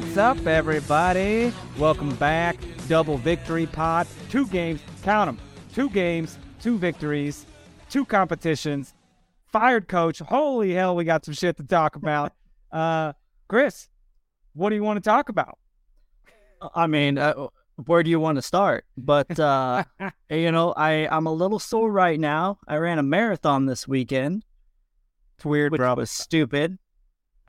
What's up, everybody? Welcome back. Double victory pot. Two games. Count them. Two games, two victories, two competitions. Fired coach. Holy hell, we got some shit to talk about. Uh, Chris, what do you want to talk about? I mean, uh, where do you want to start? But uh, you know, I I'm a little sore right now. I ran a marathon this weekend. It's weird, which bro. was stupid.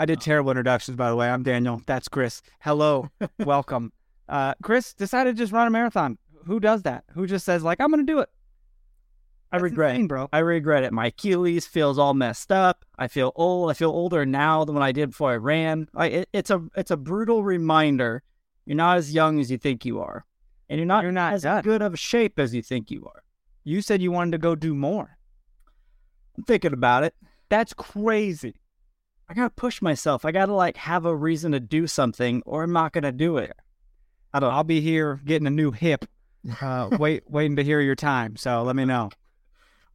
I did terrible introductions, by the way. I'm Daniel. That's Chris. Hello. Welcome. Uh, Chris decided to just run a marathon. Who does that? Who just says, like, I'm going to do it? I That's regret insane, it, bro. I regret it. My Achilles feels all messed up. I feel old. I feel older now than when I did before I ran. I, it, it's a it's a brutal reminder. You're not as young as you think you are, and you're not You're not as done. good of a shape as you think you are. You said you wanted to go do more. I'm thinking about it. That's crazy. I gotta push myself. I gotta like have a reason to do something, or I'm not gonna do it. I don't. I'll be here getting a new hip. Uh, wait, waiting to hear your time. So let me know.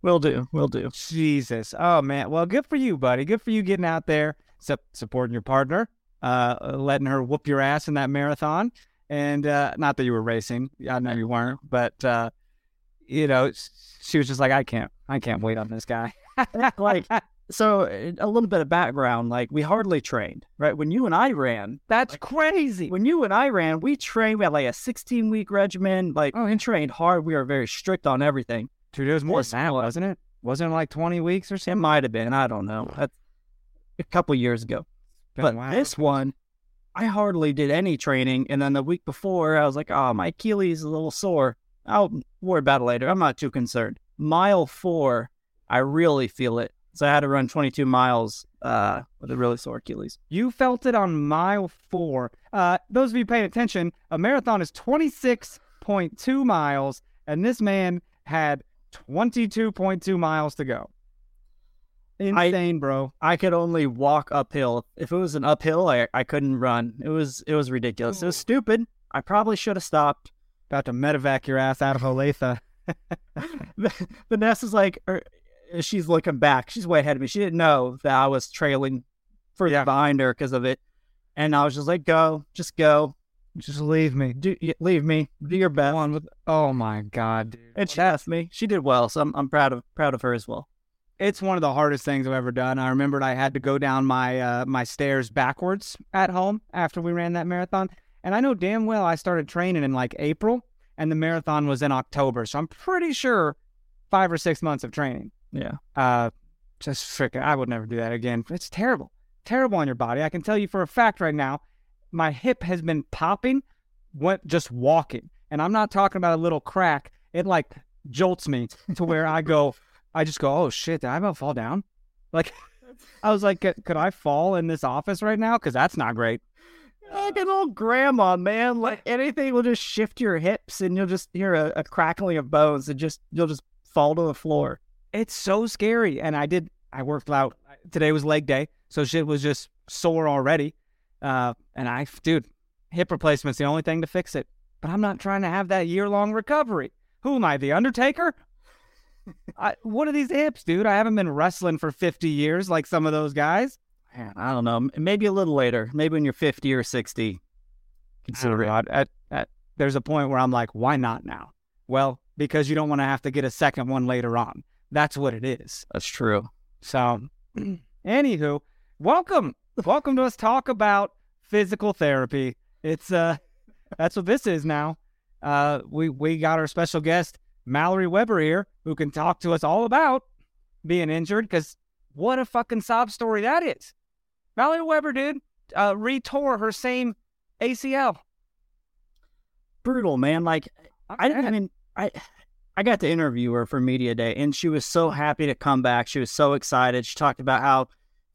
Will do. Will do. Jesus. Oh man. Well, good for you, buddy. Good for you getting out there, su- supporting your partner, uh, letting her whoop your ass in that marathon. And uh, not that you were racing. I know you weren't, but uh, you know, she was just like, I can't, I can't wait on this guy. like so uh, a little bit of background like we hardly trained right? When you and i ran That's crazy. when you and i ran we trained we had like a 16 week regimen like Oh, we trained hard. We were very strict on everything. Dude, it was more than that, was- wasn't it? Wasn't it like 20 weeks or it something? might have been i don't know. That's a couple years ago. But a while. this one i hardly did any training and then the week before i was like oh my achilles is a little sore. I'll worry about it later. I'm not too concerned. Mile four i really feel it so i had to run 22 miles uh, with a really sore achilles You felt it on mile four. Uh, those of you paying attention, a marathon is 26.2 miles, and this man had 22.2 miles to go. Insane, bro. I could only walk uphill. If it was an uphill, I, I couldn't run. It was it was ridiculous. It was stupid. I probably should have stopped. About to medevac your ass out of Olathe. Vanessa's like, er, she's looking back. She's way ahead of me. She didn't know that I was trailing further Yeah. behind her because of it. And I was just like, go, just go, Just leave me. do leave me, do your best. On with, oh my God, dude. And she asked me. She did well, so I'm I'm proud of proud of her as well. It's one of the hardest things I've ever done. I remembered I had to go down my uh, my stairs backwards at home after we ran that marathon, and I know damn well I started training in like April, and the marathon was in October. So I'm pretty sure five or six months of training. Yeah. Uh, just freaking, I would never do that again. It's terrible, terrible on your body. I can tell you for a fact right now, my hip has been popping, went just walking, and I'm not talking about a little crack. It like jolts me to where I go, I just go, oh shit, did I about fall down? Like, I was like, could, could I fall in this office right now? Because that's not great. Like an old grandma, man. Like anything will just shift your hips and you'll just hear a, a crackling of bones and just you'll just fall to the floor. It's so scary. And I did, I worked out. Today was leg day, so shit was just sore already. Uh, and I, dude, hip replacement's the only thing to fix it. But I'm not trying to have that year long recovery. Who am I, the Undertaker? I, what are these hips, dude? I haven't been wrestling for 50 years like some of those guys. Man, I don't know. Maybe a little later. Maybe when you're 50 or 60. Consider it. at, at, at, there's a point where I'm like, why not now? Well, because you don't want to have to get a second one later on. That's what it is. That's true. So, anywho, welcome, welcome to us talk about physical therapy. It's uh, that's what this is now. Uh, we we got our special guest Mallory Weber here, who can talk to us all about being injured. Because what a fucking sob story that is. Mallory Weber, dude, uh, retore her same ACL. Brutal, man. Like I, I mean, I I got to interview her for media day, and she was so happy to come back. She was so excited. She talked about how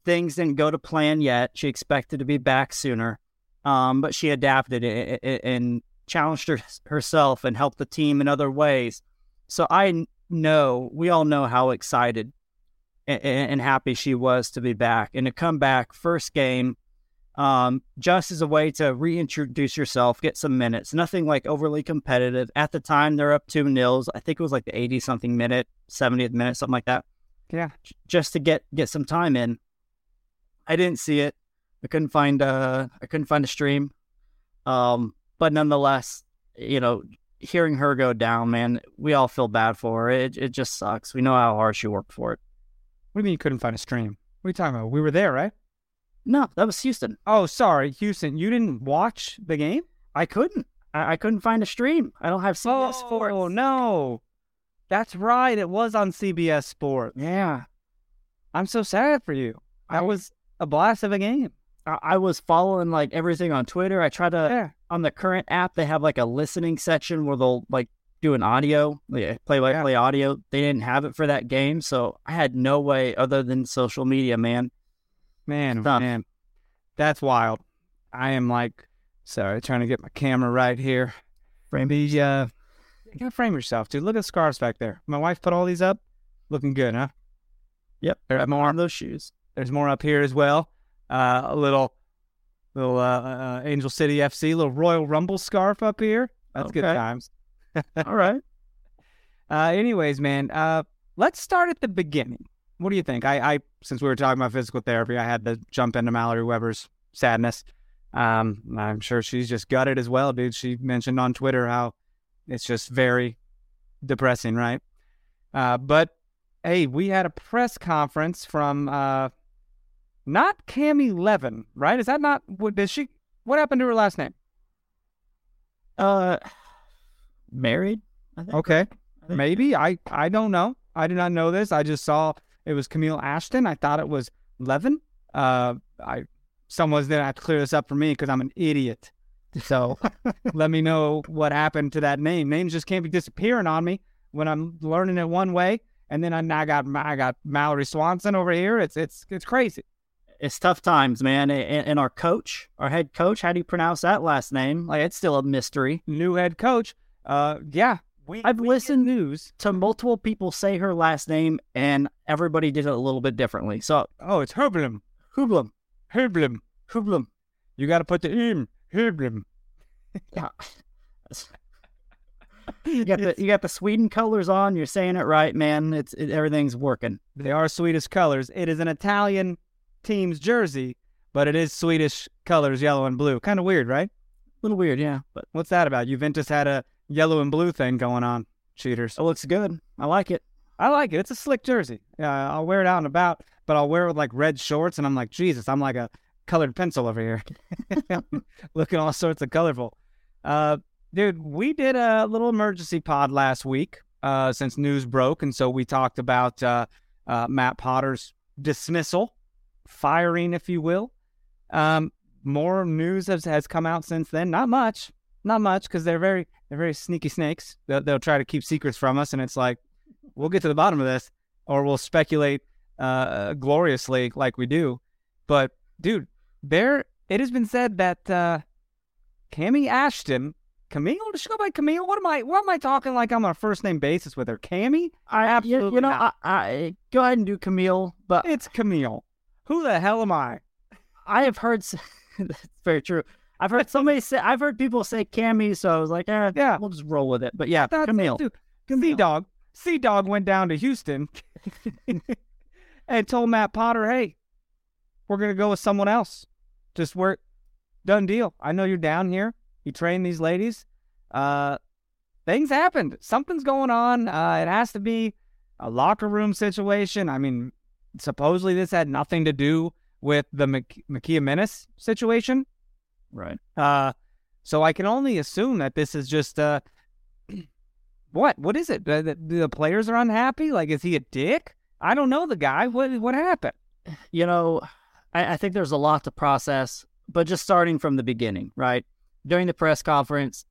things didn't go to plan yet. She expected to be back sooner, um, but she adapted and challenged her, herself and helped the team in other ways. So I know we all know how excited and, and happy she was to be back and to come back first game um, just as a way to reintroduce yourself, get some minutes. Nothing like overly competitive. At the time, they're up two nils. I think it was like the eighty something minute, seventieth minute, something like that. Yeah. Just to get get some time in. I didn't see it. I couldn't find uh I couldn't find a stream. Um, but nonetheless, you know, hearing her go down, man, we all feel bad for her. It it just sucks. We know how hard she worked for it. What do you mean you couldn't find a stream? What are you talking about? We were there, right? No, that was Houston. Oh, sorry, Houston. You didn't watch the game? I couldn't. I, I couldn't find a stream. I don't have CBS oh, Sports. Oh no, that's right. It was on CBS Sports. Yeah. I'm so sad for you. That I- was a blast of a game. I, I was following like everything on Twitter. I tried to Yeah. on the current app. They have like a listening section where they'll like do an audio, like, play by play audio. They didn't have it for that game, so I had no way other than social media. Man, Man, man, that's wild. I am like, sorry, trying to get my camera right here. Frame the, uh, you gotta frame yourself, dude. Look at the scarves back there. My wife put all these up. Looking good, huh? Yep. There's more. on those shoes. There's more up here as well. Uh, a little, little uh, uh, Angel City FC, little Royal Rumble scarf up here. That's good times. All right. Uh, anyways, man, uh, let's start at the beginning. What do you think? I, I, since we were talking about physical therapy, I had to jump into Mallory Weber's sadness. Um, I'm sure she's just gutted as well, dude. She mentioned on Twitter how it's just very depressing, right? Uh, but hey, we had a press conference from uh, not Cami Levin, right? Is that not what? Did she? What happened to her last name? Uh, married. I think. Okay. I Maybe I I don't know. I did not know this. I just saw it was Camille Ashton. I thought it was Levin. Uh, I someone's gonna have to clear this up for me because I'm an idiot. So let me know what happened to that name. Names just can't be disappearing on me when I'm learning it one way, and then I, I got I got Mallory Swanson over here. It's it's it's crazy. It's tough times, man. And, and our coach, our head coach, how do you pronounce that last name? Like it's still a mystery. New head coach. Uh, yeah. We, I've we get listened- news. To mm-hmm. multiple people say her last name, and everybody did it a little bit differently. So Oh, it's Herblum. Hublum, Herblum. Hublum. You got to put the im. Herblum. Yeah. You got the you got the Sweden colors on. You're saying it right, man. It's it, everything's working. They are Swedish colors. It is an Italian team's jersey, but it is Swedish colors, yellow and blue. Kind of weird, right? A little weird, yeah, but What's that about? Juventus had a yellow and blue thing going on. Cheaters. it looks good. I like it. I like it. It's a slick jersey. Yeah, I'll wear it out and about, but I'll wear it with like red shorts, and I'm like, Jesus, I'm like a colored pencil over here, looking all sorts of colorful. Uh, dude, we did a little emergency pod last week uh, since news broke, and so we talked about uh, uh, Matt Potter's dismissal, firing, if you will. Um, more news has, has come out since then. Not much, not much, because they're very they're very sneaky snakes. They'll, they'll try to keep secrets from us, and it's like we'll get to the bottom of this, or we'll speculate uh, gloriously like we do. But dude, there it has been said that uh, Cammy Ashton, Camille, does she go by Camille? What am I? What am I talking like I'm on a first name basis with her? Cammy? I Absolutely You, you know. I, I go ahead and do Camille, but It's Camille. Who the hell am I? I have heard. That's very true. I've heard somebody say. I've heard people say Cammy, so I was like, eh, Yeah. we'll just roll with it. But yeah, That's Camille. Dude, Sea Dog. Sea Dog went down to Houston and told Matt Potter, hey, we're going to go with someone else. Just work. Done deal. I know you're down here. You train these ladies. Uh, things happened. Something's going on. Uh, it has to be a locker room situation. I mean, supposedly this had nothing to do with the Mc- Mykiaa Minniss situation. Right. Uh, so I can only assume that this is just uh, what? What is it? The, the, players are unhappy. Like, is he a dick? I don't know the guy. What what happened? You know, I, I think there's a lot to process, but just starting from the beginning, right? during the press conference,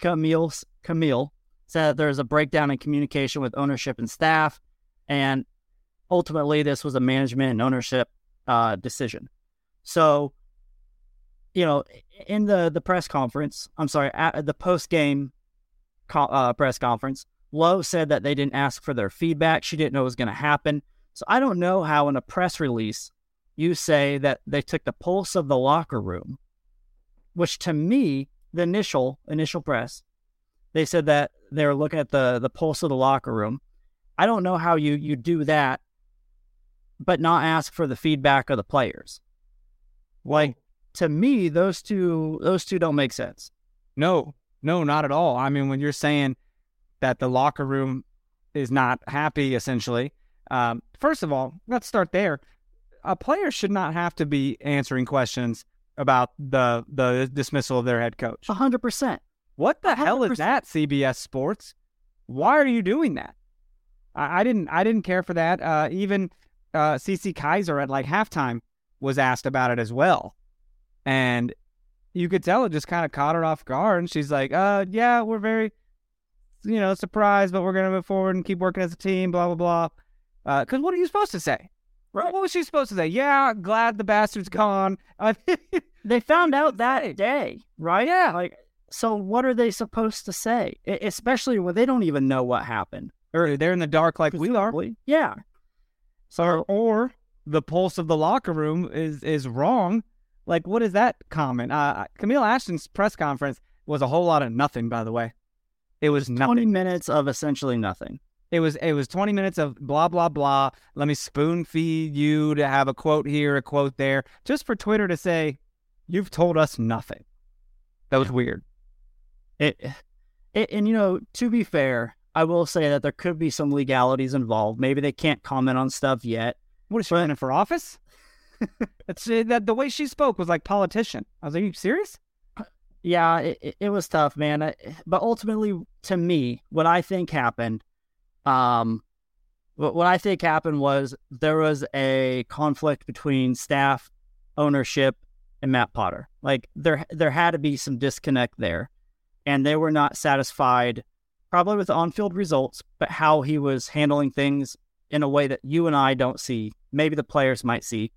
Camille Camille said that there's a breakdown in communication with ownership and staff, and ultimately this was a management and ownership uh, decision. So, you know, in the the press conference, I'm sorry, at the post game co- uh, press conference, Lowe said that they didn't ask for their feedback. She didn't know it was going to happen. So I don't know how in a press release you say that they took the pulse of the locker room, which to me, the initial initial press, they said that they were looking at the the pulse of the locker room. I don't know how you you do that, but not ask for the feedback of the players. Like to me, those two those two don't make sense. No, no, not at all. I mean, when you're saying that the locker room is not happy, essentially, um, first of all, let's start there. A player should not have to be answering questions about the the dismissal of their head coach. A hundred percent. What the hell is that, CBS Sports? Why are you doing that? I, I didn't I didn't care for that. Uh, even uh, Cece Kizer at like halftime was asked about it as well, and you could tell it just kind of caught her off guard. And she's like, "Uh, yeah, we're very, you know, surprised, but we're gonna move forward and keep working as a team." Blah blah blah. Because what are you supposed to say? Right. What was she supposed to say? Yeah, glad the bastard's gone. Uh, They found out that day, right? Yeah. Like, so what are they supposed to say? E- especially when they don't even know what happened. or they're in the dark like we are. Yeah. So, or the pulse of the locker room is is wrong. Like, what is that comment? Uh, Camille Ashton's press conference was a whole lot of nothing. By the way, it was nothing. Twenty minutes of essentially nothing. It was it was twenty minutes of blah blah blah. Let me spoon feed you to have a quote here, a quote there, just for Twitter to say, "You've told us nothing." That was weird. It, it, and you know, to be fair, I will say that there could be some legalities involved. Maybe they can't comment on stuff yet. What is she running for office? It's that the way she spoke was like politician. I was like, "Are you serious?" Yeah, it, it, was tough, man. But ultimately, to me, what I think happened, um, what, what I think happened was there was a conflict between staff, ownership, and Matt Potter. Like there, there had to be some disconnect there, and they were not satisfied, probably with on-field results, but how he was handling things in a way that you and I don't see. Maybe the players might see,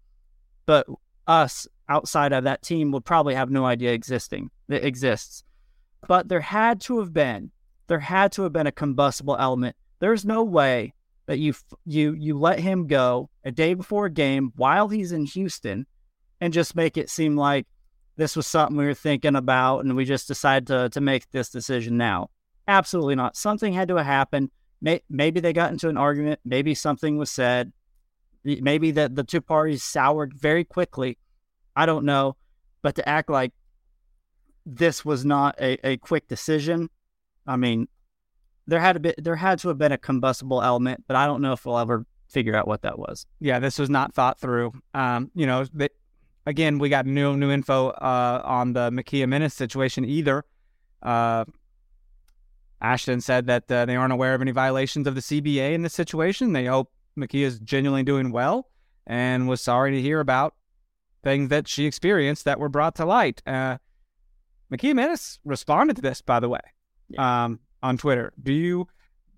but us outside of that team would probably have no idea existing that exists. But there had to have been there had to have been a combustible element. There's no way that you you you let him go a day before a game while he's in Houston and just make it seem like this was something we were thinking about and we just decided to to make this decision now. Absolutely not. Something had to have happened. May- Maybe they got into an argument. Maybe something was said. Maybe that the two parties soured very quickly. I don't know. But to act like this was not a, a quick decision, I mean, there had to be there had to have been a combustible element, but I don't know if we'll ever figure out what that was. yeah, this was not thought through. Um, you know, but again, we got new new info uh, on the Mykiaa Minniss situation either. Uh, Ashton said that uh, they aren't aware of any violations of the CBA in this situation. They hope Mykiaa is genuinely doing well and was sorry to hear about things that she experienced that were brought to light. Uh, Mykiaa Minniss responded to this, by the way, um, on Twitter. Do you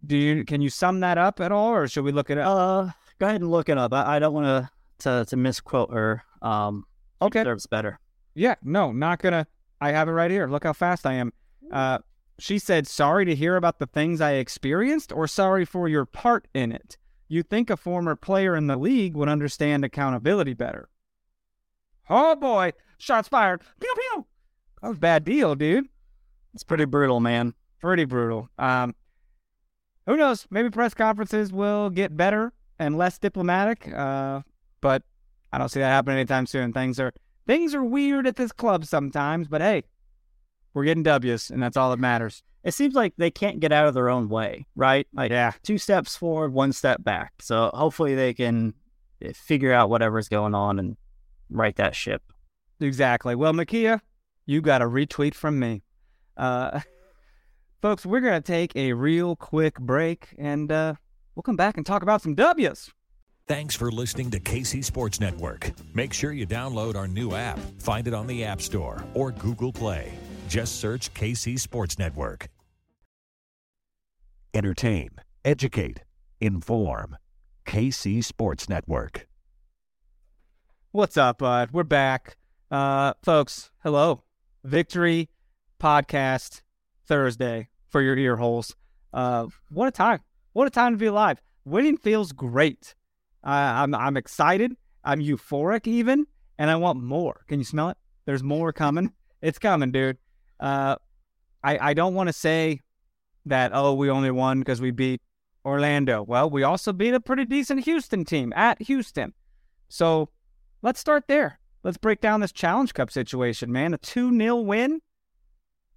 do you can you sum that up at all, or should we look it up? Uh, go ahead and look it up. I, I don't want to to to misquote her. Um, Okay. deserves better. Yeah, no, not gonna. I have it right here. Look how fast I am. Uh, she said, "Sorry to hear about the things I experienced, or sorry for your part in it. You think a former player in the league would understand accountability better?" Oh boy, shots fired. Pew pew. That was a bad deal, dude. It's pretty brutal, man. Pretty brutal. Um, who knows? Maybe press conferences will get better and less diplomatic. Uh, but I don't see that happening anytime soon. Things are things are weird at this club sometimes, but hey, we're getting W's, and that's all that matters. It seems like they can't get out of their own way, right? Like Yeah, two steps forward, one step back. So hopefully they can eh, figure out whatever's going on and right that ship. exactly. Well, Mykiaa, you got a retweet from me. Uh, folks, we're gonna take a real quick break, and uh, we'll come back and talk about some W's. Thanks for listening to KC Sports Network. Make sure you download our new app. Find it on the App Store or Google Play. Just search KC Sports Network. Entertain, educate, inform. KC Sports Network. What's up, bud? We're back. Uh, folks, hello. Victory podcast Thursday for your ear holes. Uh, what a time. What a time to be alive. Winning feels great. Uh, I'm, I'm excited. I'm euphoric even, and I want more. Can you smell it? There's more coming. It's coming, dude. Uh, I, I don't want to say that, oh, we only won because we beat Orlando. Well, we also beat a pretty decent Houston team at Houston. So let's start there. Let's break down this Challenge Cup situation, man. A 2 0 win.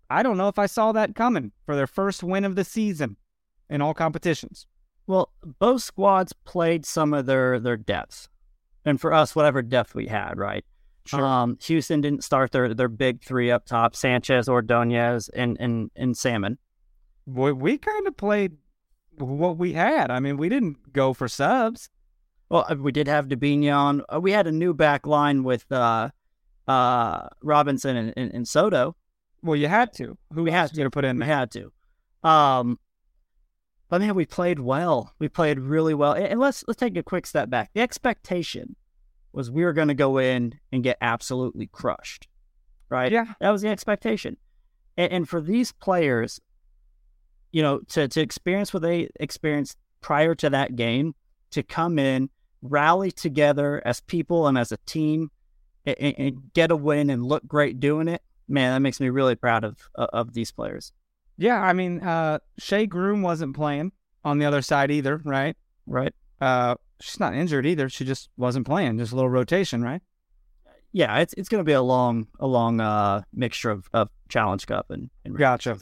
I don't know if I saw that coming for their first win of the season in all competitions. Well, both squads played some of their their depth, and for us, whatever depth we had, right? Sure. Um, Houston didn't start their their big three up top: Sanchez, Ordonez, and and and Salmon. We, we kind of played what we had. I mean, we didn't go for subs. Well, uh, we did have Debinha on. Uh, We had a new back line with uh, uh, Robinson and, and, and Soto. Well, you had to. Who We had to put in We had to. Um, but man, we played well. We played really well. And let's let's take a quick step back. The expectation was we were going to go in and get absolutely crushed, right? Yeah. That was the expectation. And, and for these players, you know, to to experience what they experienced prior to that game, to come in, rally together as people and as a team, and, and- get a win and look great doing it, man, that makes me really proud of of, of these players. Yeah, I mean, uh, Shea Groom wasn't playing on the other side either, right? Right. Uh, she's not injured either. She just wasn't playing. Just a little rotation, right? Yeah, it's it's going to be a long a long uh, mixture of, of Challenge Cup and, and Gotcha.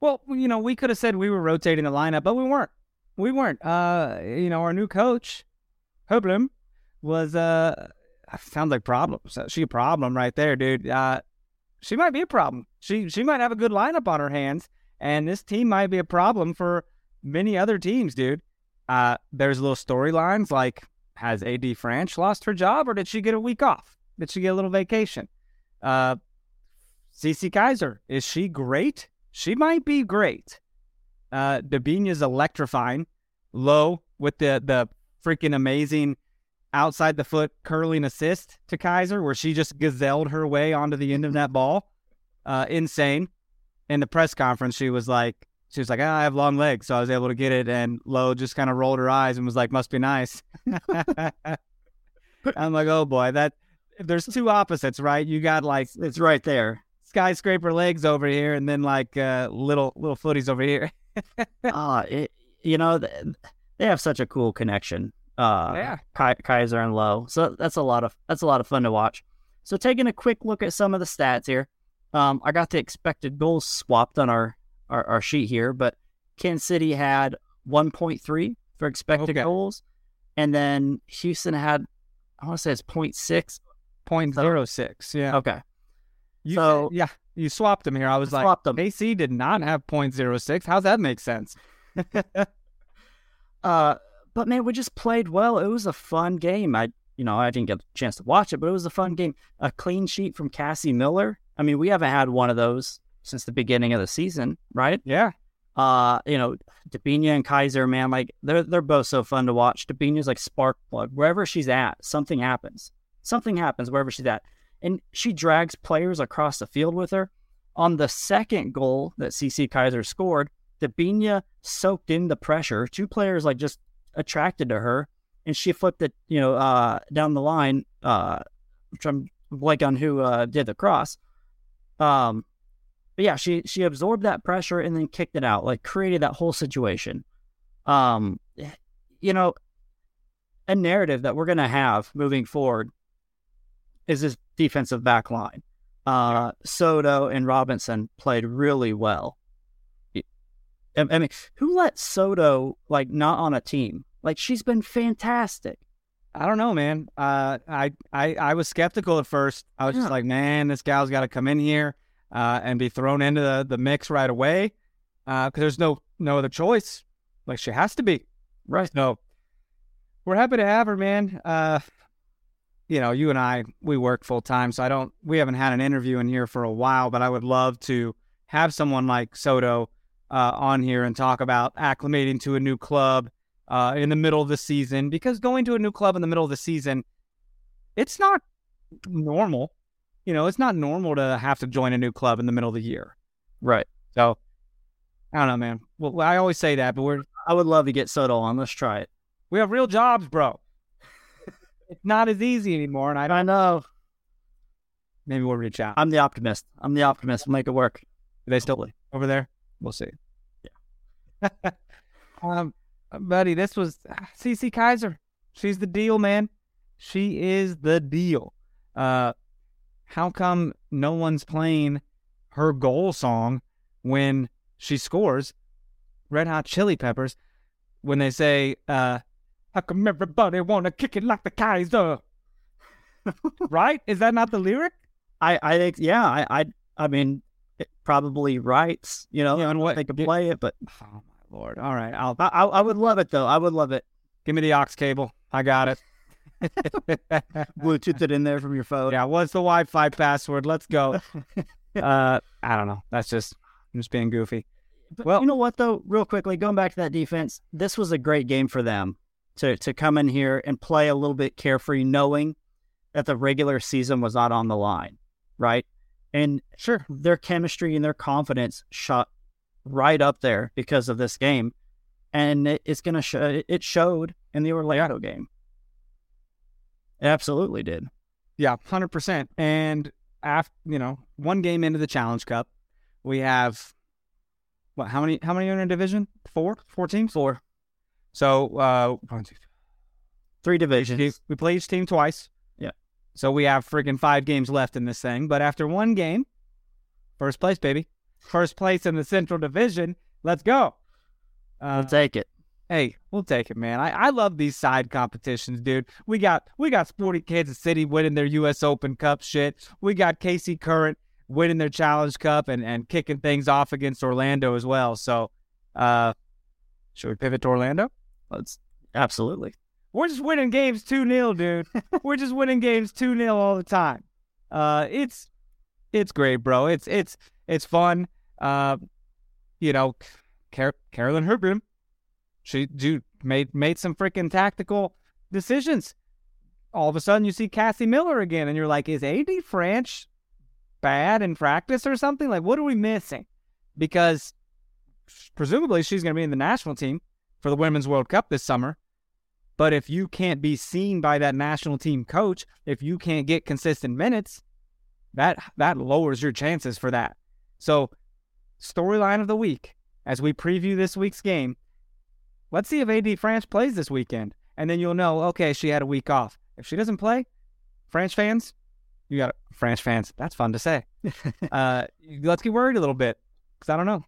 Well, you know, we could have said we were rotating the lineup, but we weren't. We weren't. Uh, you know, our new coach, Hoblum, was uh, sounds like problems. She a problem right there, dude. Uh, she might be a problem. She she might have a good lineup on her hands, and this team might be a problem for many other teams, dude. Uh, there's little storylines like has AD Franch lost her job, or did she get a week off? Did she get a little vacation? Uh, Cece Kizer is she great? She might be great. Uh, Debinha's electrifying. Low with the the freaking amazing outside the foot curling assist to Kizer, where she just gazelled her way onto the end of that ball. Uh, insane. In the press conference, she was like, she was like, ah, I have long legs, so I was able to get it. And Lowe just kind of rolled her eyes and was like, must be nice. I'm like, oh boy, that if there's two opposites, right? You got like It's right there. skyscraper legs over here, and then like uh, little little footies over here. Ah, you know they have such a cool connection. Uh, Yeah. Ki- Kizer and Lowe. So that's a lot of that's a lot of fun to watch. So taking a quick look at some of the stats here, um, I got the expected goals swapped on our our, our sheet here, but Kansas City had 1.3 for expected Okay. goals, and then Houston had I want to say it's 0.6. Point zero six. Yeah. Okay, You so- said- yeah, you swapped them here. I was like, swapped them. KC did not have .06. How's that make sense? Uh, but man, we just played well. It was a fun game. I, you know, I didn't get a chance to watch it, but it was a fun game. A clean sheet from Cassie Miller. I mean, we haven't had one of those since the beginning of the season, right? Yeah. Uh, you know, Debinha and Kizer, man, like they're they're both so fun to watch. Debinha's like spark plug. Wherever she's at, something happens. Something happens wherever she's at, and she drags players across the field with her. On the second goal that Cece Kizer scored, Debinha soaked in the pressure. Two players like just attracted to her, and she flipped it, you know, uh, down the line. Uh, which I'm blank on who uh, did the cross. Um, but yeah, she she absorbed that pressure and then kicked it out, like created that whole situation. Um, you know, a narrative that we're gonna have moving forward is this defensive back line. Uh, Soto and Robinson played really well. I I mean, who let Soto like not on a team? Like she's been fantastic. I don't know, man. Uh, I, I, I was skeptical at first. I was Yeah. just like, man, this gal's got to come in here uh, and be thrown into the, the mix right away because there's no no other choice. Like she has to be. Right. No. we're happy to have her, man. Uh, you know, you and I, we work full time, so I don't, we haven't had an interview in here for a while, but I would love to have someone like Soto uh, on here and talk about acclimating to a new club uh, in the middle of the season because going to a new club in the middle of the season, it's not normal. You know, it's not normal to have to join a new club in the middle of the year. Right. So I don't know, man. Well, I always say that, but we're I would love to get Soto on. Let's try it. we have real jobs, bro. it's not as easy anymore, and I don't. I know. Maybe we'll reach out. I'm the optimist. I'm the optimist. We'll make it work. Are they still Hopefully. over there? We'll see. Yeah. um, buddy, this was Cece Kizer. She's the deal, man. She is the deal. Uh, how come no one's playing her goal song when she scores? Red Hot Chili Peppers, when they say, uh, "How come everybody wanna kick it like the Kaiser?" right? Is that not the lyric? I, I think, yeah, I, I, I mean, it probably writes, you know, Yeah, and what- they could play it, but Oh my lord! All right, I'll I, I, I would love it though. I would love it. give me the aux cable. I got it. Bluetooth it in there from your phone. Yeah, what's the Wi-Fi password? Let's go. uh, I don't know. That's just I'm just being goofy. But Well- you know what though, real quickly, going back to that defense, this was a great game for them to to come in here and play a little bit carefree, knowing that the regular season was not on the line, right? And Sure. their chemistry and their confidence shot right up there because of this game, and it, it's gonna show. It showed in the Orlando game. It absolutely did. Yeah, hundred percent. And after you know, one game into the Challenge Cup, we have what? How many? How many are in a division? Four. Four teams. Four, So uh, one, two, three three. divisions. we play each team twice. Yeah. So we have freaking five games left in this thing. But after one game, first place, baby, first place in the Central Division. Let's go. Uh, I'll take it. Hey, we'll take it, man. I, I love these side competitions, dude. We got we got Sporting Kansas City winning their U.S. Open Cup shit. We got KC Current winning their Challenge Cup and, and kicking things off against Orlando as well. So, uh, should we pivot to Orlando? Let's absolutely. We're just winning games 2 0, dude. We're just winning games 2 0 all the time. Uh, it's it's great, bro. It's it's it's fun. Uh, you know, Car- Carolyn Herbrand, she dude, made made some freaking tactical decisions. All of a sudden, you see Cassie Miller again, and you're like, is AD Franch bad in practice or something? Like, what are we missing? Because presumably she's going to be in the national team for the Women's World Cup this summer. But if you can't be seen by that national team coach, if you can't get consistent minutes, that that lowers your chances for that. So, storyline of the week as we preview this week's game. Let's see if AD Franch plays this weekend, and then you'll know. Okay, she had a week off. If she doesn't play, French fans, you got French fans. That's fun to say. uh, let's get worried a little bit because I don't know.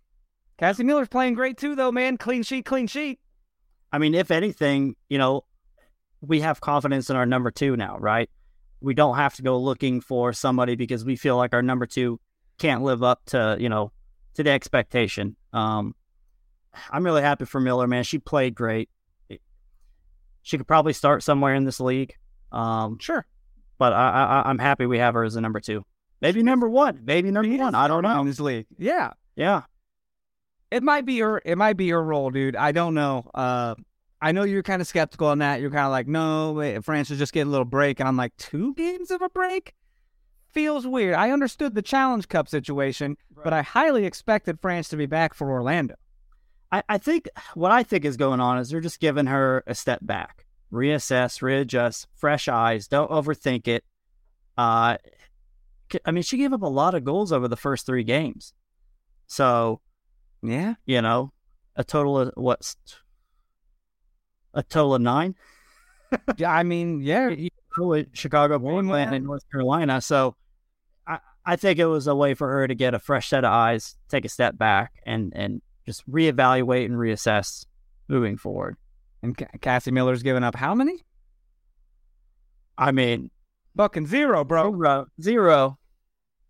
Cassie Miller's playing great too, though, man. Clean sheet, clean sheet. I mean, if anything, you know, we have confidence in our number two now, right? We don't have to go looking for somebody because we feel like our number two can't live up to, you know, to the expectation. Um, I'm really happy for Miller, man. She played great. She could probably start somewhere in this league. Um, Sure. but I, I, I'm happy we have her as a number two. Maybe number one. Maybe number one. I don't know. in this league. Yeah, Yeah. it might be her. It might be her role, dude. I don't know. Uh, I know you're kind of skeptical on that. You're kind of like, no, wait, Franch is just getting a little break, and I'm like, two games of a break feels weird. I understood the Challenge Cup situation, but I highly expected Franch to be back for Orlando. I, I think what I think is going on is they're just giving her a step back, reassess, readjust, fresh eyes. Don't overthink it. Uh, I mean, she gave up a lot of goals over the first three games, so Yeah, you know, a total of what's a total of nine. yeah. I mean, yeah, Chicago, Portland, and North Carolina. So I, I think it was a way for her to get a fresh set of eyes, take a step back, and and just reevaluate and reassess moving forward. and Ca- Cassie Miller's given up how many? I mean, fucking zero, bro. Zero.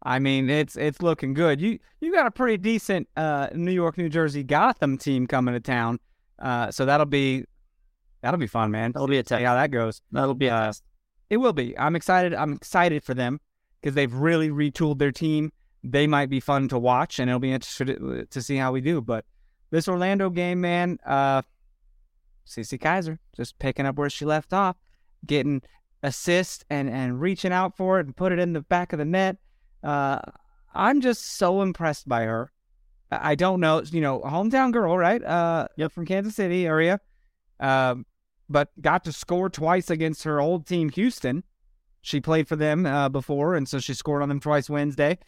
I mean, it's it's looking good. You you got a pretty decent uh, New York, New Jersey Gotham team coming to town, uh, so that'll be that'll be fun, man. That'll be a See test. how that goes. That'll be a Uh. It will be. I'm excited. I'm excited for them because they've really retooled their team. They might be fun to watch, and it'll be interesting to see how we do. But this Orlando game, man, uh, Cece Kizer just picking up where she left off, getting assist and and reaching out for it and put it in the back of the net. Uh, I'm just so impressed by her. I don't know, you know, hometown girl, right? Uh, yep, from Kansas City area. Um, but got to score twice against her old team, Houston. She played for them uh, before, and so she scored on them twice Wednesday,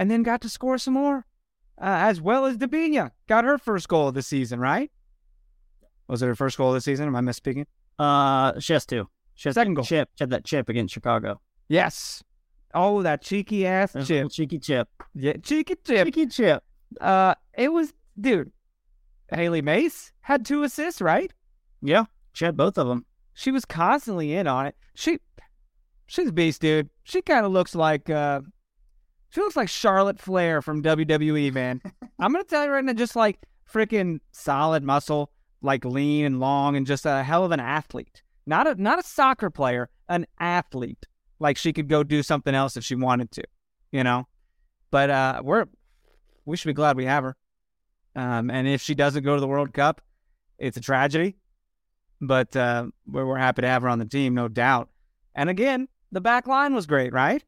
and then got to score some more, uh, as well as Debinha got her first goal of the season. Right? Was it her first goal of the season? Am I misspeaking? Uh, she has two. She has Second goal. Chip. She had that chip against Chicago. Yes. Oh, that cheeky ass chip. cheeky chip. Yeah, cheeky chip. Cheeky chip. Uh, it was, dude. Hailie Mace had two assists, right? Yeah, she had both of them. She was constantly in on it. She, she's a beast, dude. She kind of looks like, uh, she looks like Charlotte Flair from WWE, man. I'm gonna tell you right now, just like freaking solid muscle, like lean and long, and just a hell of an athlete. Not a not a soccer player, an athlete. Like she could go do something else if she wanted to, you know. But uh, we're we should be glad we have her. Um, and if she doesn't go to the World Cup, it's a tragedy. But uh, we're, we're happy to have her on the team, no doubt. And again, the back line was great, right?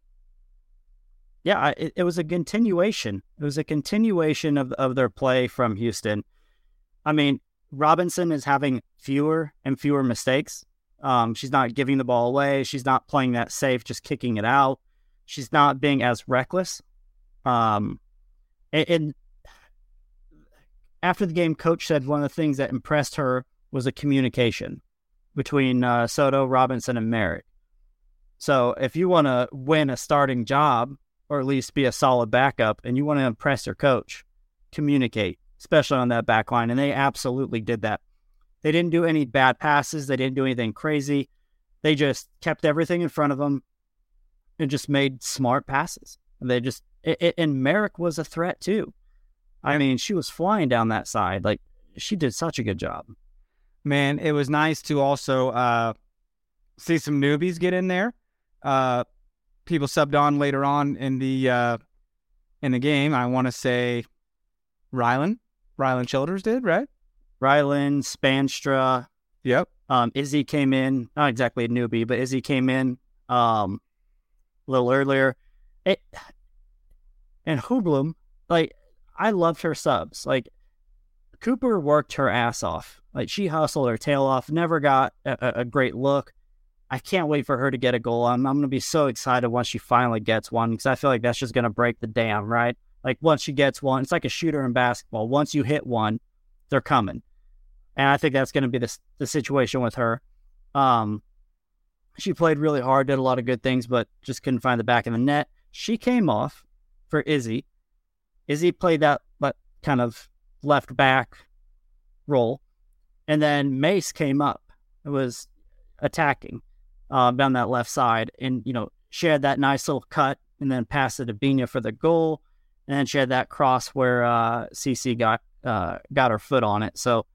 Yeah, it, it was a continuation. It was a continuation of of their play from Houston. I mean, Robinson is having fewer and fewer mistakes. Um, she's not giving the ball away. She's not playing that safe, just kicking it out. She's not being as reckless. Um, and, and after the game, coach said one of the things that impressed her was the communication between uh, Soto, Robinson, and Merritt. So if you want to win a starting job, or at least be a solid backup, and you want to impress your coach, communicate, especially on that back line. And they absolutely did that. They didn't do any bad passes. They didn't do anything crazy. They just kept everything in front of them and just made smart passes. And they just, it, it, and Merrick was a threat too. I mean, she was flying down that side. Like, she did such a good job. Man, it was nice to also uh, see some newbies get in there. Uh, people subbed on later on in the uh, in the game. I want to say Rylan, Rylan Childers did right. Rylan, Spaanstra, Yep. um, Izzy came in, not exactly a newbie, but Izzy came in um, a little earlier. It, and Hublum, like, I loved her subs. Like, Cooper worked her ass off. Like, she hustled her tail off, never got a, a- a great look. I can't wait for her to get a goal. I'm, I'm going to be so excited once she finally gets one because I feel like that's just going to break the dam, right? Like, once she gets one, it's like a shooter in basketball. Once you hit one, they're coming. And I think that's going to be the, the situation with her. Um, she played really hard, did a lot of good things, but just couldn't find the back of the net. She came off for Izzy. Izzy played that but kind of left back role, and then Mace came up. It was attacking um, down that left side, and you know she had that nice little cut, and then passed it to Bina for the goal, and then she had that cross where uh, CC got uh, got her foot on it. So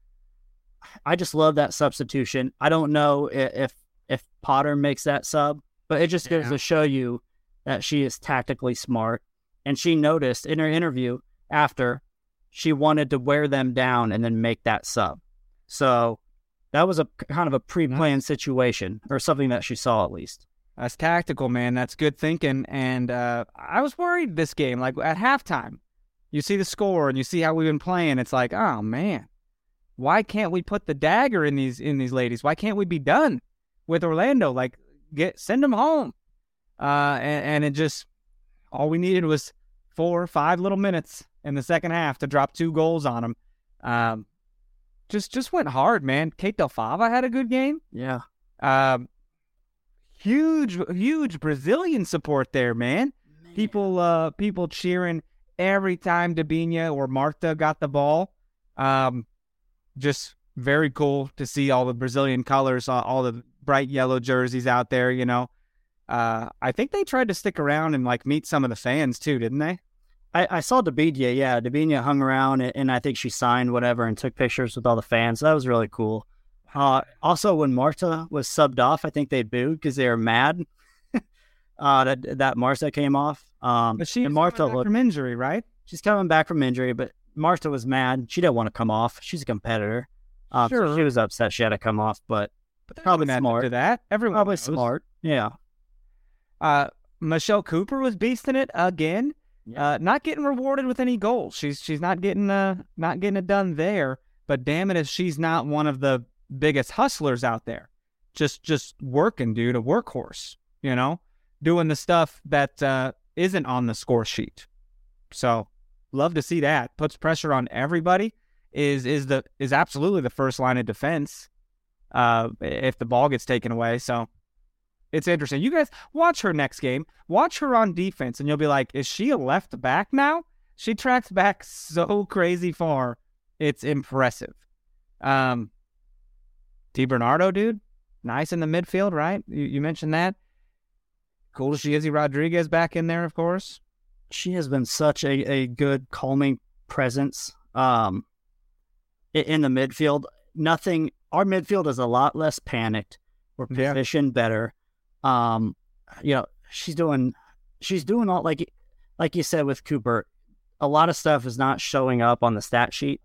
I just love that substitution. I don't know if if Potter makes that sub, but it just goes Yeah. to show you that she is tactically smart. And she noticed in her interview after she wanted to wear them down and then make that sub. So that was a kind of a pre-planned situation or something that she saw at least. That's tactical, man. That's good thinking. And uh, I was worried this game, like at halftime, you see the score and you see how we've been playing. It's like, oh man, why can't we put the dagger in these in these ladies? Why can't we be done with Orlando? Like, get send them home. Uh, and, and it just all we needed was four, or five little minutes in the second half to drop two goals on them. Um, just just went hard, man. Kate Del Fava had a good game. Yeah. Um, huge, huge Brazilian support there, man. People, uh, people cheering every time Debinha or Marta got the ball. Um, just very cool to see all the Brazilian colors, all, all the bright yellow jerseys out there. You know, uh, I think they tried to stick around and like meet some of the fans too, didn't they? I, I saw Debinha, yeah. Debinha hung around and, and I think she signed whatever and took pictures with all the fans. That was really cool. Uh, also, when Marta was subbed off, I think they booed because they were mad uh, that that Marta came off. Um, But she's and Marta coming back looked, from injury, right? she's coming back from injury, but Marta was mad. She didn't want to come off. She's a competitor. Um, so Sure. she was upset she had to come off, but But Probably smart. to that. Everyone probably knows. smart. Yeah. Uh, Michelle Cooper was beasting it again. Uh, not getting rewarded with any goals. She's she's not getting uh not getting it done there. But damn it, if she's not one of the biggest hustlers out there, just just working, dude, a workhorse. You know, doing the stuff that uh, isn't on the score sheet. So love to see that. Puts pressure on everybody. Is is the is absolutely the first line of defense. Uh, if the ball gets taken away, so it's interesting. You guys watch her next game. Watch her on defense, and you'll be like, is she a left back now? She tracks back so crazy far. It's impressive. Um, Di Bernardo, dude, nice in the midfield, right? You, you mentioned that. Cool to see Izzy Rodriguez back in there, of course. she has been such a, a good calming presence um in the midfield nothing our midfield is a lot less panicked we're Yeah. positioned better um you know she's doing she's doing all like like you said with cooper a lot of stuff is not showing up on the stat sheet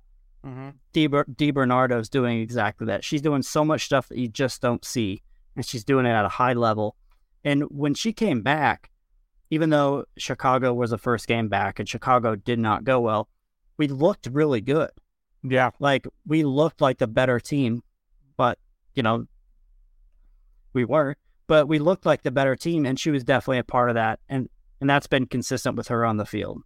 Mm-hmm. Ber- Bernardo's doing exactly that. She's doing so much stuff that you just don't see, and she's doing it at a high level. And when she came back, even though Chicago was the first game back and Chicago did not go well, we looked really good. Yeah. Like we looked like the better team, but you know, we were. But we looked like the better team, and she was definitely a part of that. And and that's been consistent with her on the field.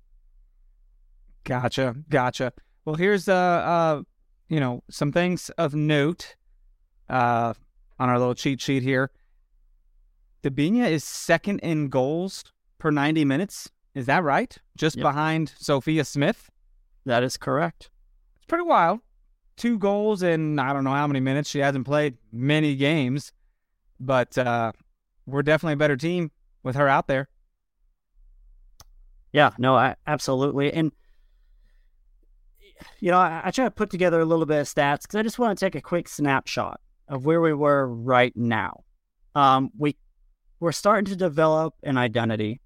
Gotcha. Gotcha. Well, here's uh uh you know some things of note uh on our little cheat sheet here. Debinha is second in goals per 90 minutes. Is that right? Just Yep. behind Sophia Smith. That is correct. It's pretty wild. Two goals in I don't know how many minutes. She hasn't played many games, but uh we're definitely a better team with her out there. Yeah, no, I, absolutely. And, you know, I, I try to put together a little bit of stats because I just want to take a quick snapshot of where we were right now. Um, we, we're starting to develop an identity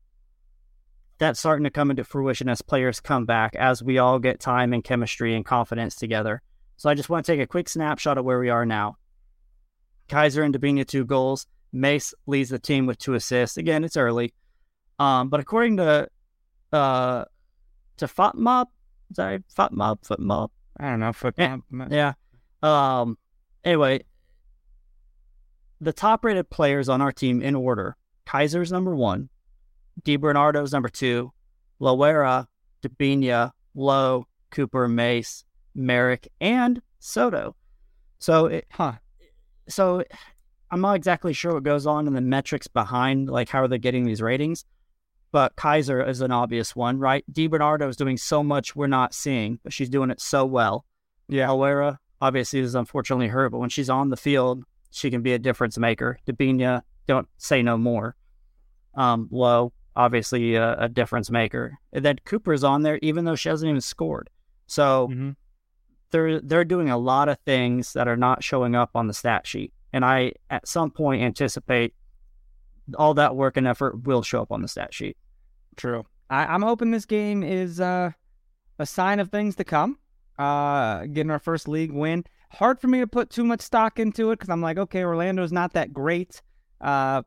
that's starting to come into fruition as players come back, as we all get time and chemistry and confidence together. So I just want to take a quick snapshot of where we are now. Kizer and Debinha, two goals. Mace leads the team with two assists. Again, it's early. Um, but according to uh to FOTMOP. Sorry, FOTMOP, FOTMOP. I don't know. Foot Yeah. Yeah. Um anyway, the top rated players on our team in order. Kizer's number one, Di Bernardo's number two, Loera, Debinha, Lowe, Cooper, Mace, Merrick, and Soto. So it, Huh. So I'm not exactly sure what goes on in the metrics behind like how are they getting these ratings, but Kizer is an obvious one, right? Di Bernardo is doing so much we're not seeing, but she's doing it so well. Yeah. Loera obviously is unfortunately hurt, but when she's on the field, she can be a difference maker. Debinha, don't say no more. Um, Low, obviously a, a difference maker. And then Cooper's on there, even though she hasn't even scored. So hmm they're they're doing a lot of things that are not showing up on the stat sheet. And I at some point anticipate all that work and effort will show up on the stat sheet. True. I, I'm hoping this game is uh, a sign of things to come. Uh, getting our first league win. Hard for me to put too much stock into it because I'm like, okay, Orlando's not that great. Uh,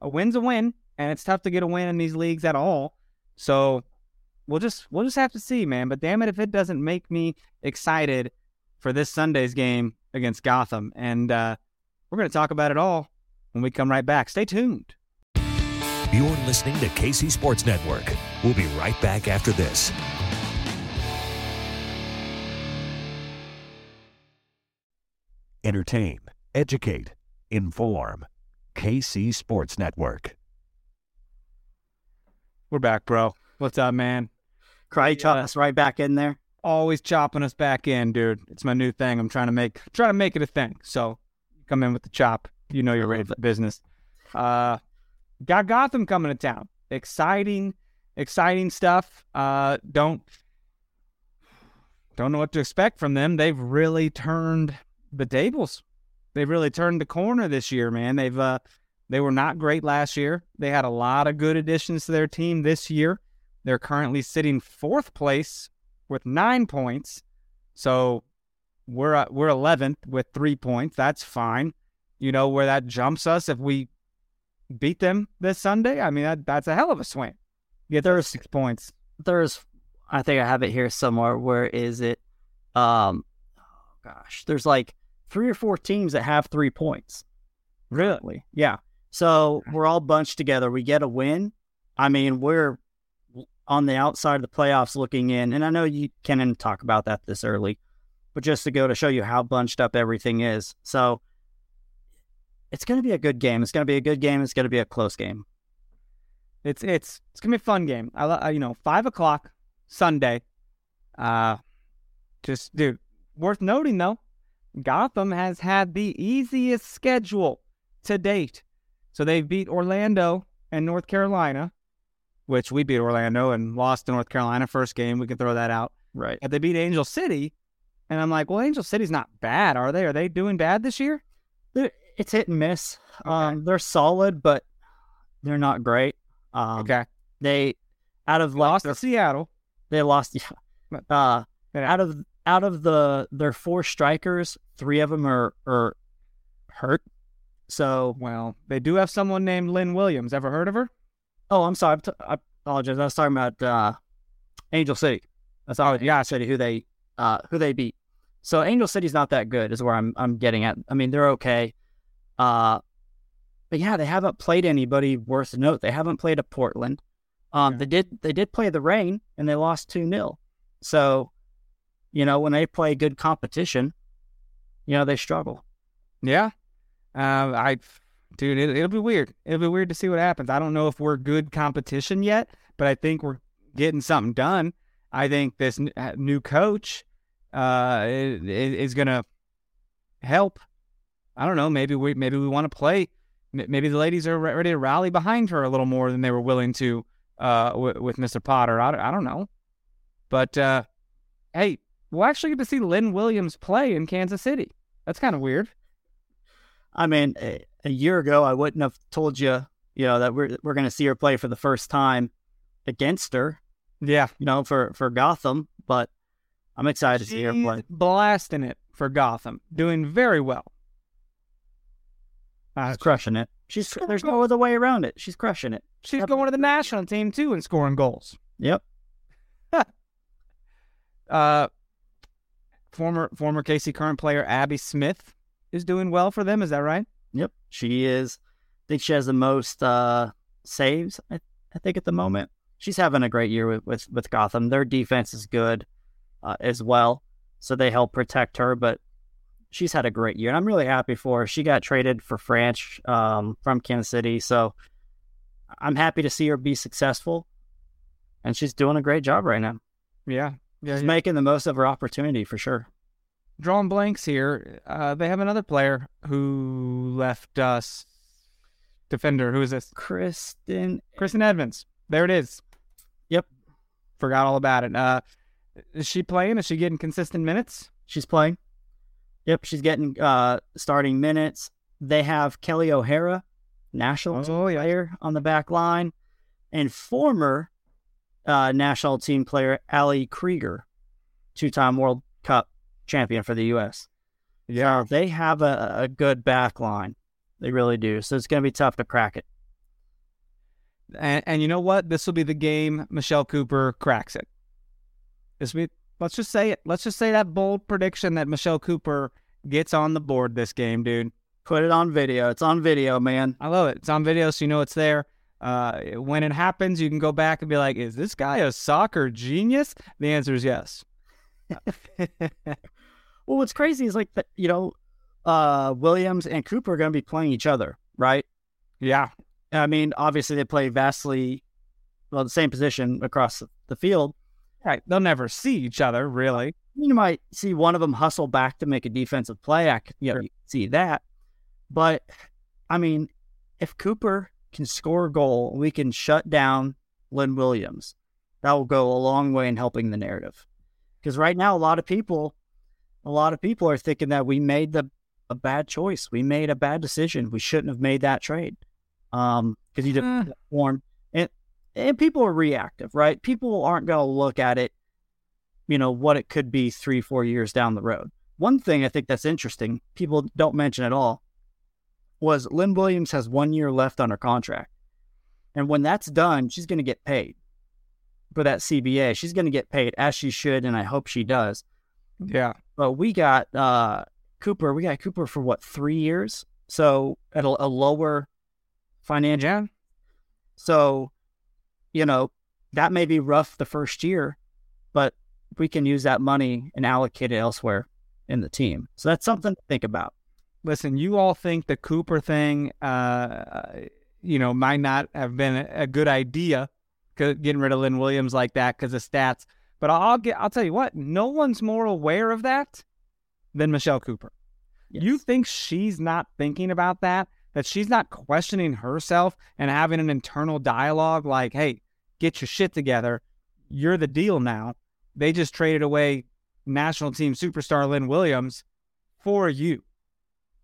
a win's a win, and it's tough to get a win in these leagues at all. So we'll just we'll just have to see, man. But damn it, if it doesn't make me excited for this Sunday's game against Gotham, and uh, we're gonna talk about it all when we come right back. Stay tuned. You're listening to KC Sports Network. We'll be right back after this. Entertain, educate, inform. KC Sports Network. We're back, bro. What's up, man? Cry Yeah. chop us right back in there. always chopping us back in, dude. It's my new thing. I'm trying to make trying to make it a thing. So come in with the chop. You know you're ready for business. Uh got Gotham coming to town. Exciting, exciting stuff. Uh don't don't know what to expect from them. They've really turned the tables. They've really turned the corner this year, man. They've uh, they were not great last year. They had a lot of good additions to their team this year. They're currently sitting fourth place with nine points. So we're uh, we're 11th with three points. That's fine. You know where that jumps us if we beat them this Sunday. I mean that that's a hell of a swing. Get there's six points. There's, I think I have it here somewhere. Where is it? Um, oh gosh, there's like three or four teams that have three points. Really? Yeah. So we're all bunched together. We get a win. I mean, we're on the outside of the playoffs looking in. And I know you can't talk about that this early, but just to go to show you how bunched up everything is. So it's going to be a good game. It's going to be a good game. It's going to be a close game. It's it's it's gonna be a fun game. I you know five o'clock Sunday. Uh, just dude, worth noting though, Gotham has had the easiest schedule to date. So they've beat Orlando and North Carolina, which we beat Orlando and lost to North Carolina first game. We can throw that out. Right. But they beat Angel City, and I'm like, well, Angel City's not bad, are they? Are they doing bad this year? It's hit and miss. Okay. Um, they're solid, but they're not great. Um, okay. They out of lost to Seattle. They lost. Yeah. Uh, out of out of the their four strikers, three of them are are hurt. So well, they do have someone named Lynn Williams. Ever heard of her? Oh, I'm sorry. I apologize. I was talking about uh, Angel City. That's all. Yeah, City who they uh, who they beat. So Angel City's not that good, is where I'm I'm getting at. I mean, they're okay. Uh, but yeah, they haven't played anybody worth note. They haven't played a Portland. Um, yeah. they did they did play the Rain, and they lost two 0 So, you know, when they play good competition, you know they struggle. Yeah, uh, I, dude, it, it'll be weird. It'll be weird to see what happens. I don't know if we're good competition yet, but I think we're getting something done. I think this uh, new coach uh, is, going to help. I don't know. Maybe we maybe we want to play maybe the ladies are ready to rally behind her a little more than they were willing to uh, w- with Mr. Potter. I, I don't know. But uh, hey, we'll actually get to see Lynn Williams play in Kansas City. That's kind of weird. I mean, a, year ago, I wouldn't have told you, you know, that we're we're going to see her play for the first time against her. Yeah, you know, for for Gotham. But I'm excited She's to see her play. Blasting it for Gotham, doing very well. Uh, She's crushing it. She's there's no other way around it. She's crushing it. She's going to the national team too and scoring goals. Yep. uh, former former KC Current player Abby Smith is doing well for them. Is that right? Yep, she is. I think she has the most uh, saves. I, I think at the moment she's having a great year with with, with Gotham. Their defense is good uh, as well, so they help protect her. But she's had a great year, and I'm really happy for her. She got traded for Franch um, from Kansas City, so I'm happy to see her be successful, and she's doing a great job right now. Yeah, yeah she's yeah. making the most of her opportunity for sure. Drawing blanks here. Uh, they have another player who left us. Defender. Who is this? Kristen. Kristen Edmonds. There it is. Yep. Forgot all about it. Uh, is she playing? Is she getting consistent minutes? She's playing. Yep, she's getting uh, starting minutes. They have Kelly O'Hara, national oh, yeah. player on the back line, and former uh, national team player Ali Krieger, two-time World Cup champion for the U.S. Yeah, so they have a, a good back line. They really do. So it's going to be tough to crack it. And, and you know what? This will be the game Michelle Cooper cracks it. This will be Let's just say it. Let's just say that bold prediction that Michelle Cooper gets on the board this game, dude. Put it on video. It's on video, man. I love it. It's on video, so you know it's there. Uh, when it happens, you can go back and be like, "Is this guy a soccer genius?" The answer is yes. well, what's crazy is like that. You know, uh, Williams and Cooper are going to be playing each other, right? Yeah. I mean, obviously they play vastly well the same position across the field, Right. They'll never see each other, really. You might see one of them hustle back to make a defensive play. I you, know, sure. see that. But, I mean, if Cooper can score a goal, we can shut down Lynn Williams. That will go a long way in helping the narrative. Because right now, a lot of people, a lot of people are thinking that we made the a bad choice. We made a bad decision. We shouldn't have made that trade. Um, because he didn't perform. And and people are reactive, right? People aren't going to look at it, you know, what it could be three, four years down the road. One thing I think that's interesting, people don't mention at all, was Lynn Williams has one year left on her contract. And when that's done, she's going to get paid for that CBA. She's going to get paid as she should, and I hope she does. Yeah. But we got uh, Cooper. We got Cooper for what three years? So at a, a lower financial. Yeah. So, you know, that may be rough the first year, but we can use that money and allocate it elsewhere in the team. So that's something to think about. Listen, you all think the Cooper thing, uh, you know, might not have been a, good idea, getting rid of Lynn Williams like that because of stats. But I'll get, I'll tell you what, no one's more aware of that than Michelle Cooper. Yes. You think she's not thinking about that? That she's not questioning herself and having an internal dialogue like, hey, get your shit together. You're the deal now. They just traded away national team superstar Lynn Williams for you.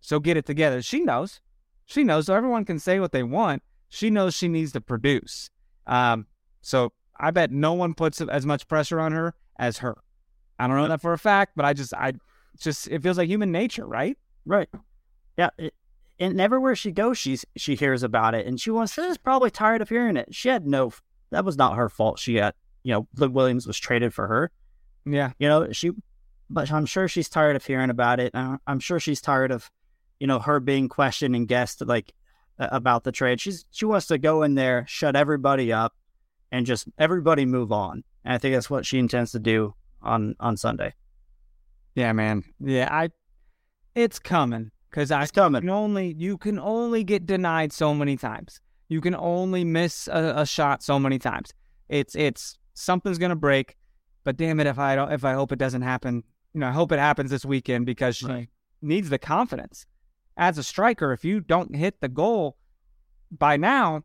So get it together. She knows. She knows. So everyone can say what they want. She knows she needs to produce. Um, so I bet no one puts as much pressure on her as her. I don't know that for a fact, but I just, I just, it feels like human nature, right? Right. Yeah. It, and everywhere she goes, she's she hears about it, and she wants. She's probably tired of hearing it. She had no. That was not her fault. She had, you know, Lynn Williams was traded for her. Yeah. You know, she, but I'm sure she's tired of hearing about it. Uh, I'm sure she's tired of, you know, her being questioned and guessed like about the trade. She's she wants to go in there, shut everybody up, and just everybody move on. And I think that's what she intends to do on on Sunday. Yeah, man. Yeah, I. It's coming because I it's coming. can only you can only get denied so many times. You can only miss a, a shot so many times. It's it's something's gonna break, but damn it, if I don't, if I hope it doesn't happen, you know, I hope it happens this weekend because she right. needs the confidence. As a striker, if you don't hit the goal by now,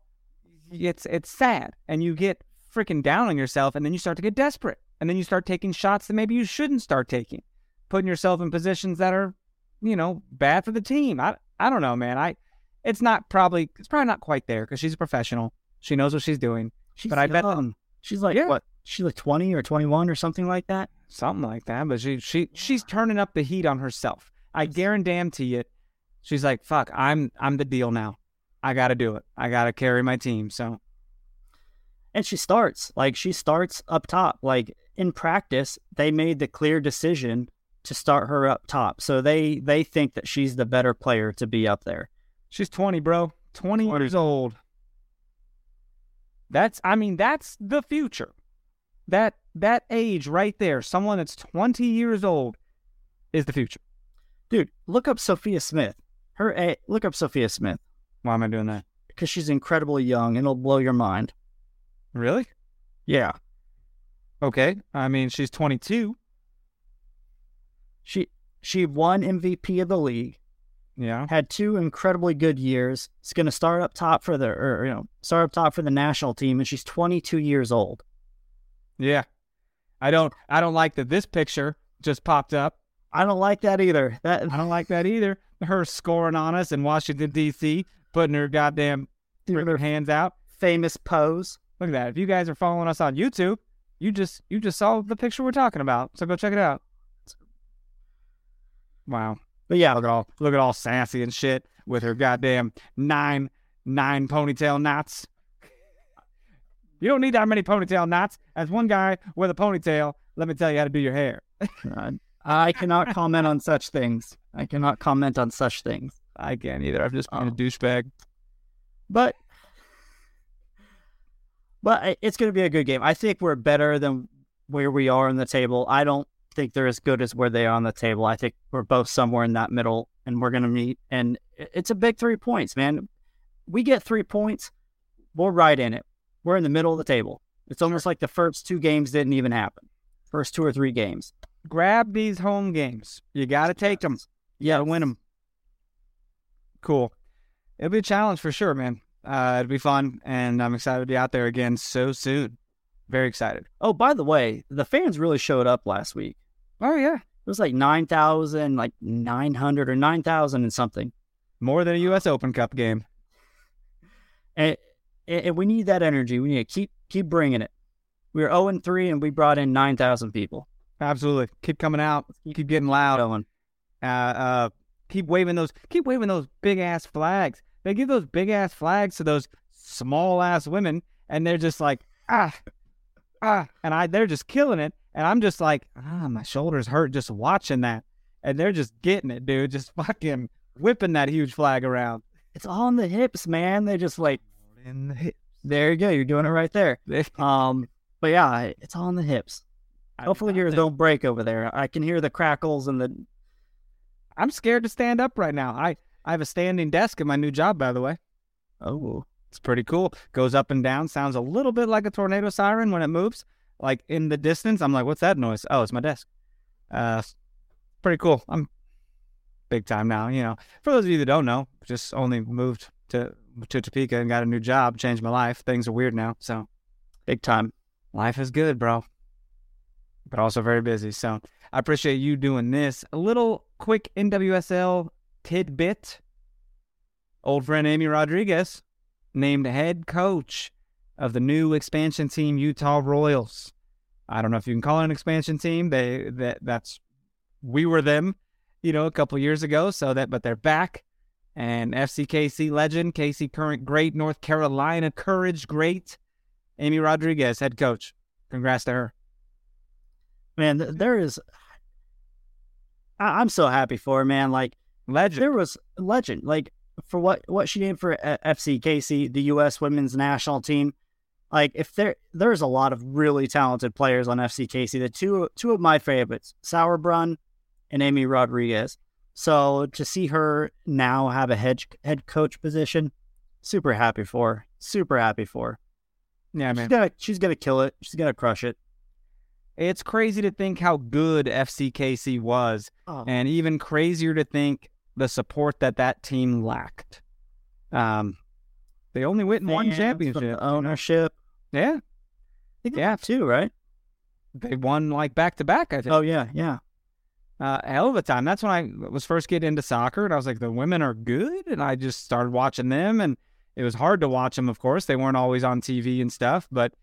it's it's sad, and you get freaking down on yourself, and then you start to get desperate, and then you start taking shots that maybe you shouldn't start taking, putting yourself in positions that are, you know, bad for the team. I I don't know, man. I it's not probably it's probably not quite there because she's a professional. She knows what she's doing. She's but I bet she's like yeah. what? She's like twenty or twenty one or something like that. Something like that. But she she she's turning up the heat on herself. I guarantee you, she's like, "Fuck, I'm I'm the deal now. I got to do it. I got to carry my team." So and she starts like she starts up top. Like in practice, they made the clear decision to start her up top. So they they think that she's the better player to be up there. She's 20, bro. 20 years old. That's I mean that's the future. That that age right there, someone that's 20 years old is the future. Dude, look up Sophia Smith. Her a- look up Sophia Smith. Why am I doing that? Because she's incredibly young and it'll blow your mind. Really? Yeah. Okay. I mean, she's 22. She she won MVP of the league. Yeah. Had two incredibly good years. It's going to start up top for the or you know, start up top for the national team and she's 22 years old. Yeah. I don't I don't like that this picture just popped up. I don't like that either. That I don't like that either. Her scoring on us in Washington D.C., putting her goddamn her hands out. Famous pose. Look at that. If you guys are following us on YouTube, you just you just saw the picture we're talking about. So go check it out. Wow. But yeah, look at all look at all sassy and shit with her goddamn nine nine ponytail knots. You don't need that many ponytail knots. As one guy with a ponytail, let me tell you how to do your hair. I cannot comment on such things. I cannot comment on such things. I can't either. I've just being oh. a douchebag. But but it's going to be a good game. I think we're better than where we are in the table. I don't think they're as good as where they are on the table. I think we're both somewhere in that middle, and we're going to meet. And it's a big three points, man. We get three points, we're right in it. We're in the middle of the table. It's almost like the first two games didn't even happen. First two or three games. Grab these home games. You got to take them. You got to win them. Cool. It'll be a challenge for sure, man. Uh, it'll be fun, and I'm excited to be out there again so soon. Very excited. Oh, by the way, the fans really showed up last week. Oh yeah, it was like nine thousand, like nine hundred or nine thousand and something. More than a U.S. Open Cup game. And, and we need that energy. We need to keep keep bringing it. We were zero and three, and we brought in nine thousand people. Absolutely. Keep coming out. Keep getting loud. Going. Uh, uh, keep waving those. Keep waving those big ass flags. They give those big ass flags to those small ass women, and they're just like ah, ah, and I they're just killing it, and I'm just like ah, my shoulders hurt just watching that, and they're just getting it, dude, just fucking whipping that huge flag around. It's all in the hips, man. They're just like In the hip. there you go. You're doing it right there. Um, but yeah, it's all in the hips. Hopefully yours don't break over there. I can hear the crackles and the. I'm scared to stand up right now. I I have a standing desk in my new job, by the way. Oh, It's pretty cool. Goes up and down. Sounds a little bit like a tornado siren when it moves. Like in the distance, I'm like, "What's that noise?" Oh, it's my desk. Uh, pretty cool. I'm big time now. You know, for those of you that don't know, just only moved to to Topeka and got a new job, changed my life. Things are weird now, so big time. life is good, bro. But also very busy. So I appreciate you doing this. A little quick NWSL tidbit. Old friend Amy Rodriguez named head coach of the new expansion team Utah Royals. I don't know if you can call it an expansion team. They that that's we were them, you know, a couple years ago. So that but they're back. And FCKC legend, KC Current great, North Carolina Courage great, Amy Rodriguez head coach. Congrats to her. Man, there is. I- I'm so happy for her, man. Like Legend. there was legend, like for what what she did for uh, FCKC, the U.S. Women's National Team. Like if there there's a lot of really talented players on FCKC. The two two of my favorites, Sauerbrunn and Amy Rodriguez. So to see her now have a head head coach position, super happy for her. Super happy for her. Yeah, She's gonna she's gonna kill it. She's gonna crush it. It's crazy to think how good FCKC was, Oh, and even crazier to think the support that that team lacked. Um, they only went in one championship. ownership. Yeah, I think Yeah. yeah, two right. they won like back to back. I think. Oh yeah, yeah. uh, hell of a time. That's when I was first getting into soccer, and I was like, the women are good, and I just started watching them, and it was hard to watch them. Of course, they weren't always on TV and stuff, but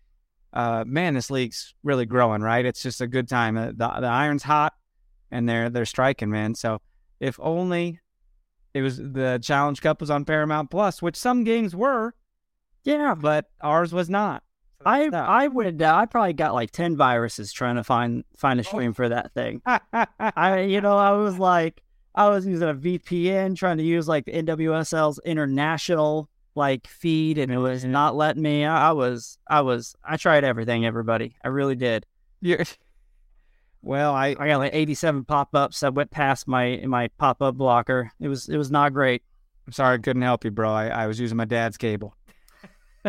uh, man, this league's really growing. Right? It's just a good time. Uh, the the iron's hot, and they're they're striking, man. So if only it was the Challenge Cup was on Paramount Plus, which some games were, Yeah, but ours was not. So I I would uh, I probably got like ten viruses trying to find find a stream for that thing. I you know I was like I was using a VPN trying to use like the NWSL's international like feed and it was not letting me. I, I was I was I tried everything. Everybody, I really did. You're- well, I I got like eighty seven pop ups. I went past my my pop up blocker. It was it was not great. I'm sorry I couldn't help you, bro. I, I was using my dad's cable.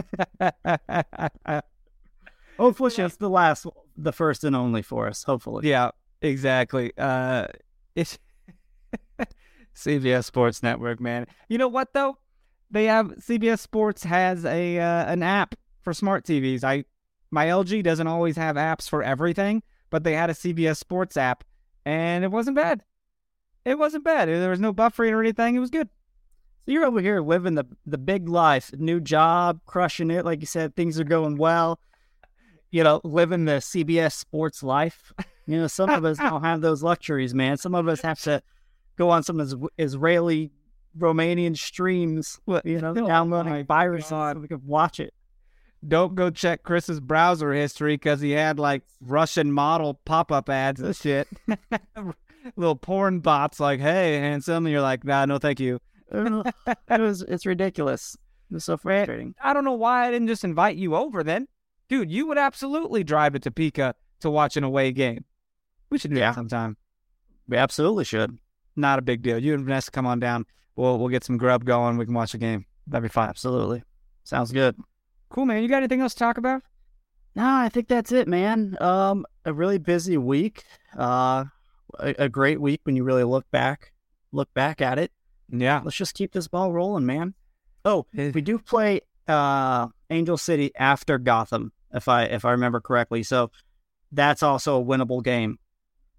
Hopefully, it's the last, the first and only for us. Hopefully, yeah, exactly. Uh, it's CBS Sports Network, man. You know what though? They have CBS Sports has a uh, an app for smart TVs. I my LG doesn't always have apps for everything, but they had a CBS Sports app, and it wasn't bad. It wasn't bad. There was no buffering or anything. It was good. So you're over here living the the big life, new job, crushing it. Like you said, things are going well. You know, living the CBS sports life. You know, some of us don't have those luxuries, man. Some of us have to go on some Israeli, Romanian streams. You know, Oh downloading viruses God. so we can watch it. Don't go check Chris's browser history because he had like Russian model pop up ads and shit. Little porn bots like, hey, handsome. And you're like, nah, no, thank you. it was it's ridiculous. It's so frustrating. I don't know why I didn't just invite you over then. Dude, you would absolutely drive to Topeka to watch an away game. We should do Yeah. that sometime. We absolutely should. Not a big deal. You and Vanessa come on down. We'll we'll get some grub going. We can watch a game. That'd be fine. Absolutely. Sounds good. Cool, man. You got anything else to talk about? No, I think that's it, man. Um, a really busy week. Uh, a, a great week when you really look back, look back at it. Yeah. Let's just keep this ball rolling, man. Oh, we do play uh Angel City after Gotham, if I if I remember correctly. So that's also a winnable game.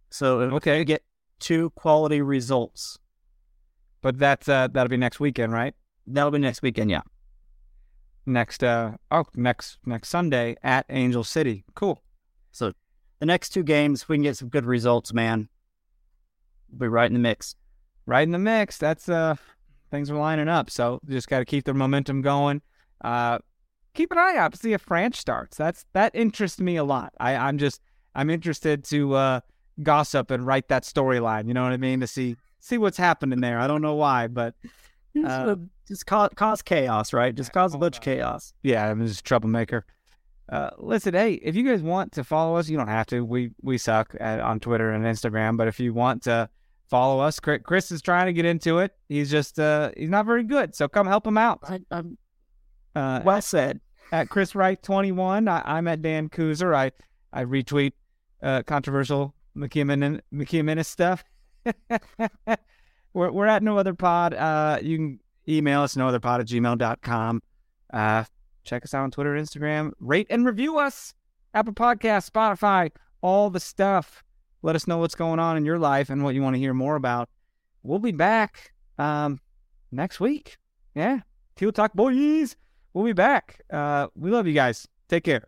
So Okay. we get two quality results. But that's uh, that'll be next weekend, right? That'll be next weekend, yeah. Next uh oh next next Sunday at Angel City. Cool. So the next two games, we can get some good results, man. We'll be right in the mix. Right in the mix. That's uh things are lining up. So just got to keep the momentum going. Uh, keep an eye out to see if Franch starts. That's that interests me a lot. I, I'm just I'm interested to uh, gossip and write that storyline. You know what I mean? To see see what's happening there. I don't know why, but uh, just cause, cause chaos, right? Just cause a bunch of chaos. Yeah, I'm just a troublemaker. Uh, listen, hey, if you guys want to follow us, you don't have to. We we suck at, on Twitter and Instagram, but if you want to follow us, Chris is trying to get into it. He's just uh he's not very good, so come help him out. I, I'm uh, well said. At Chris Wright twenty one, I'm at Dan Kooser. I I retweet uh, controversial McKeon McKeon stuff. we're we're at no other pod. Uh, you can email us no other pod at gmail.com. Uh, check us out on Twitter, Instagram. Rate and review us. Apple Podcast, Spotify, all the stuff. Let us know what's going on in your life and what you want to hear more about. We'll be back um, next week. Yeah. Teal Talk Boys. We'll be back. Uh, we love you guys. Take care.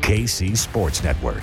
KC Sports Network.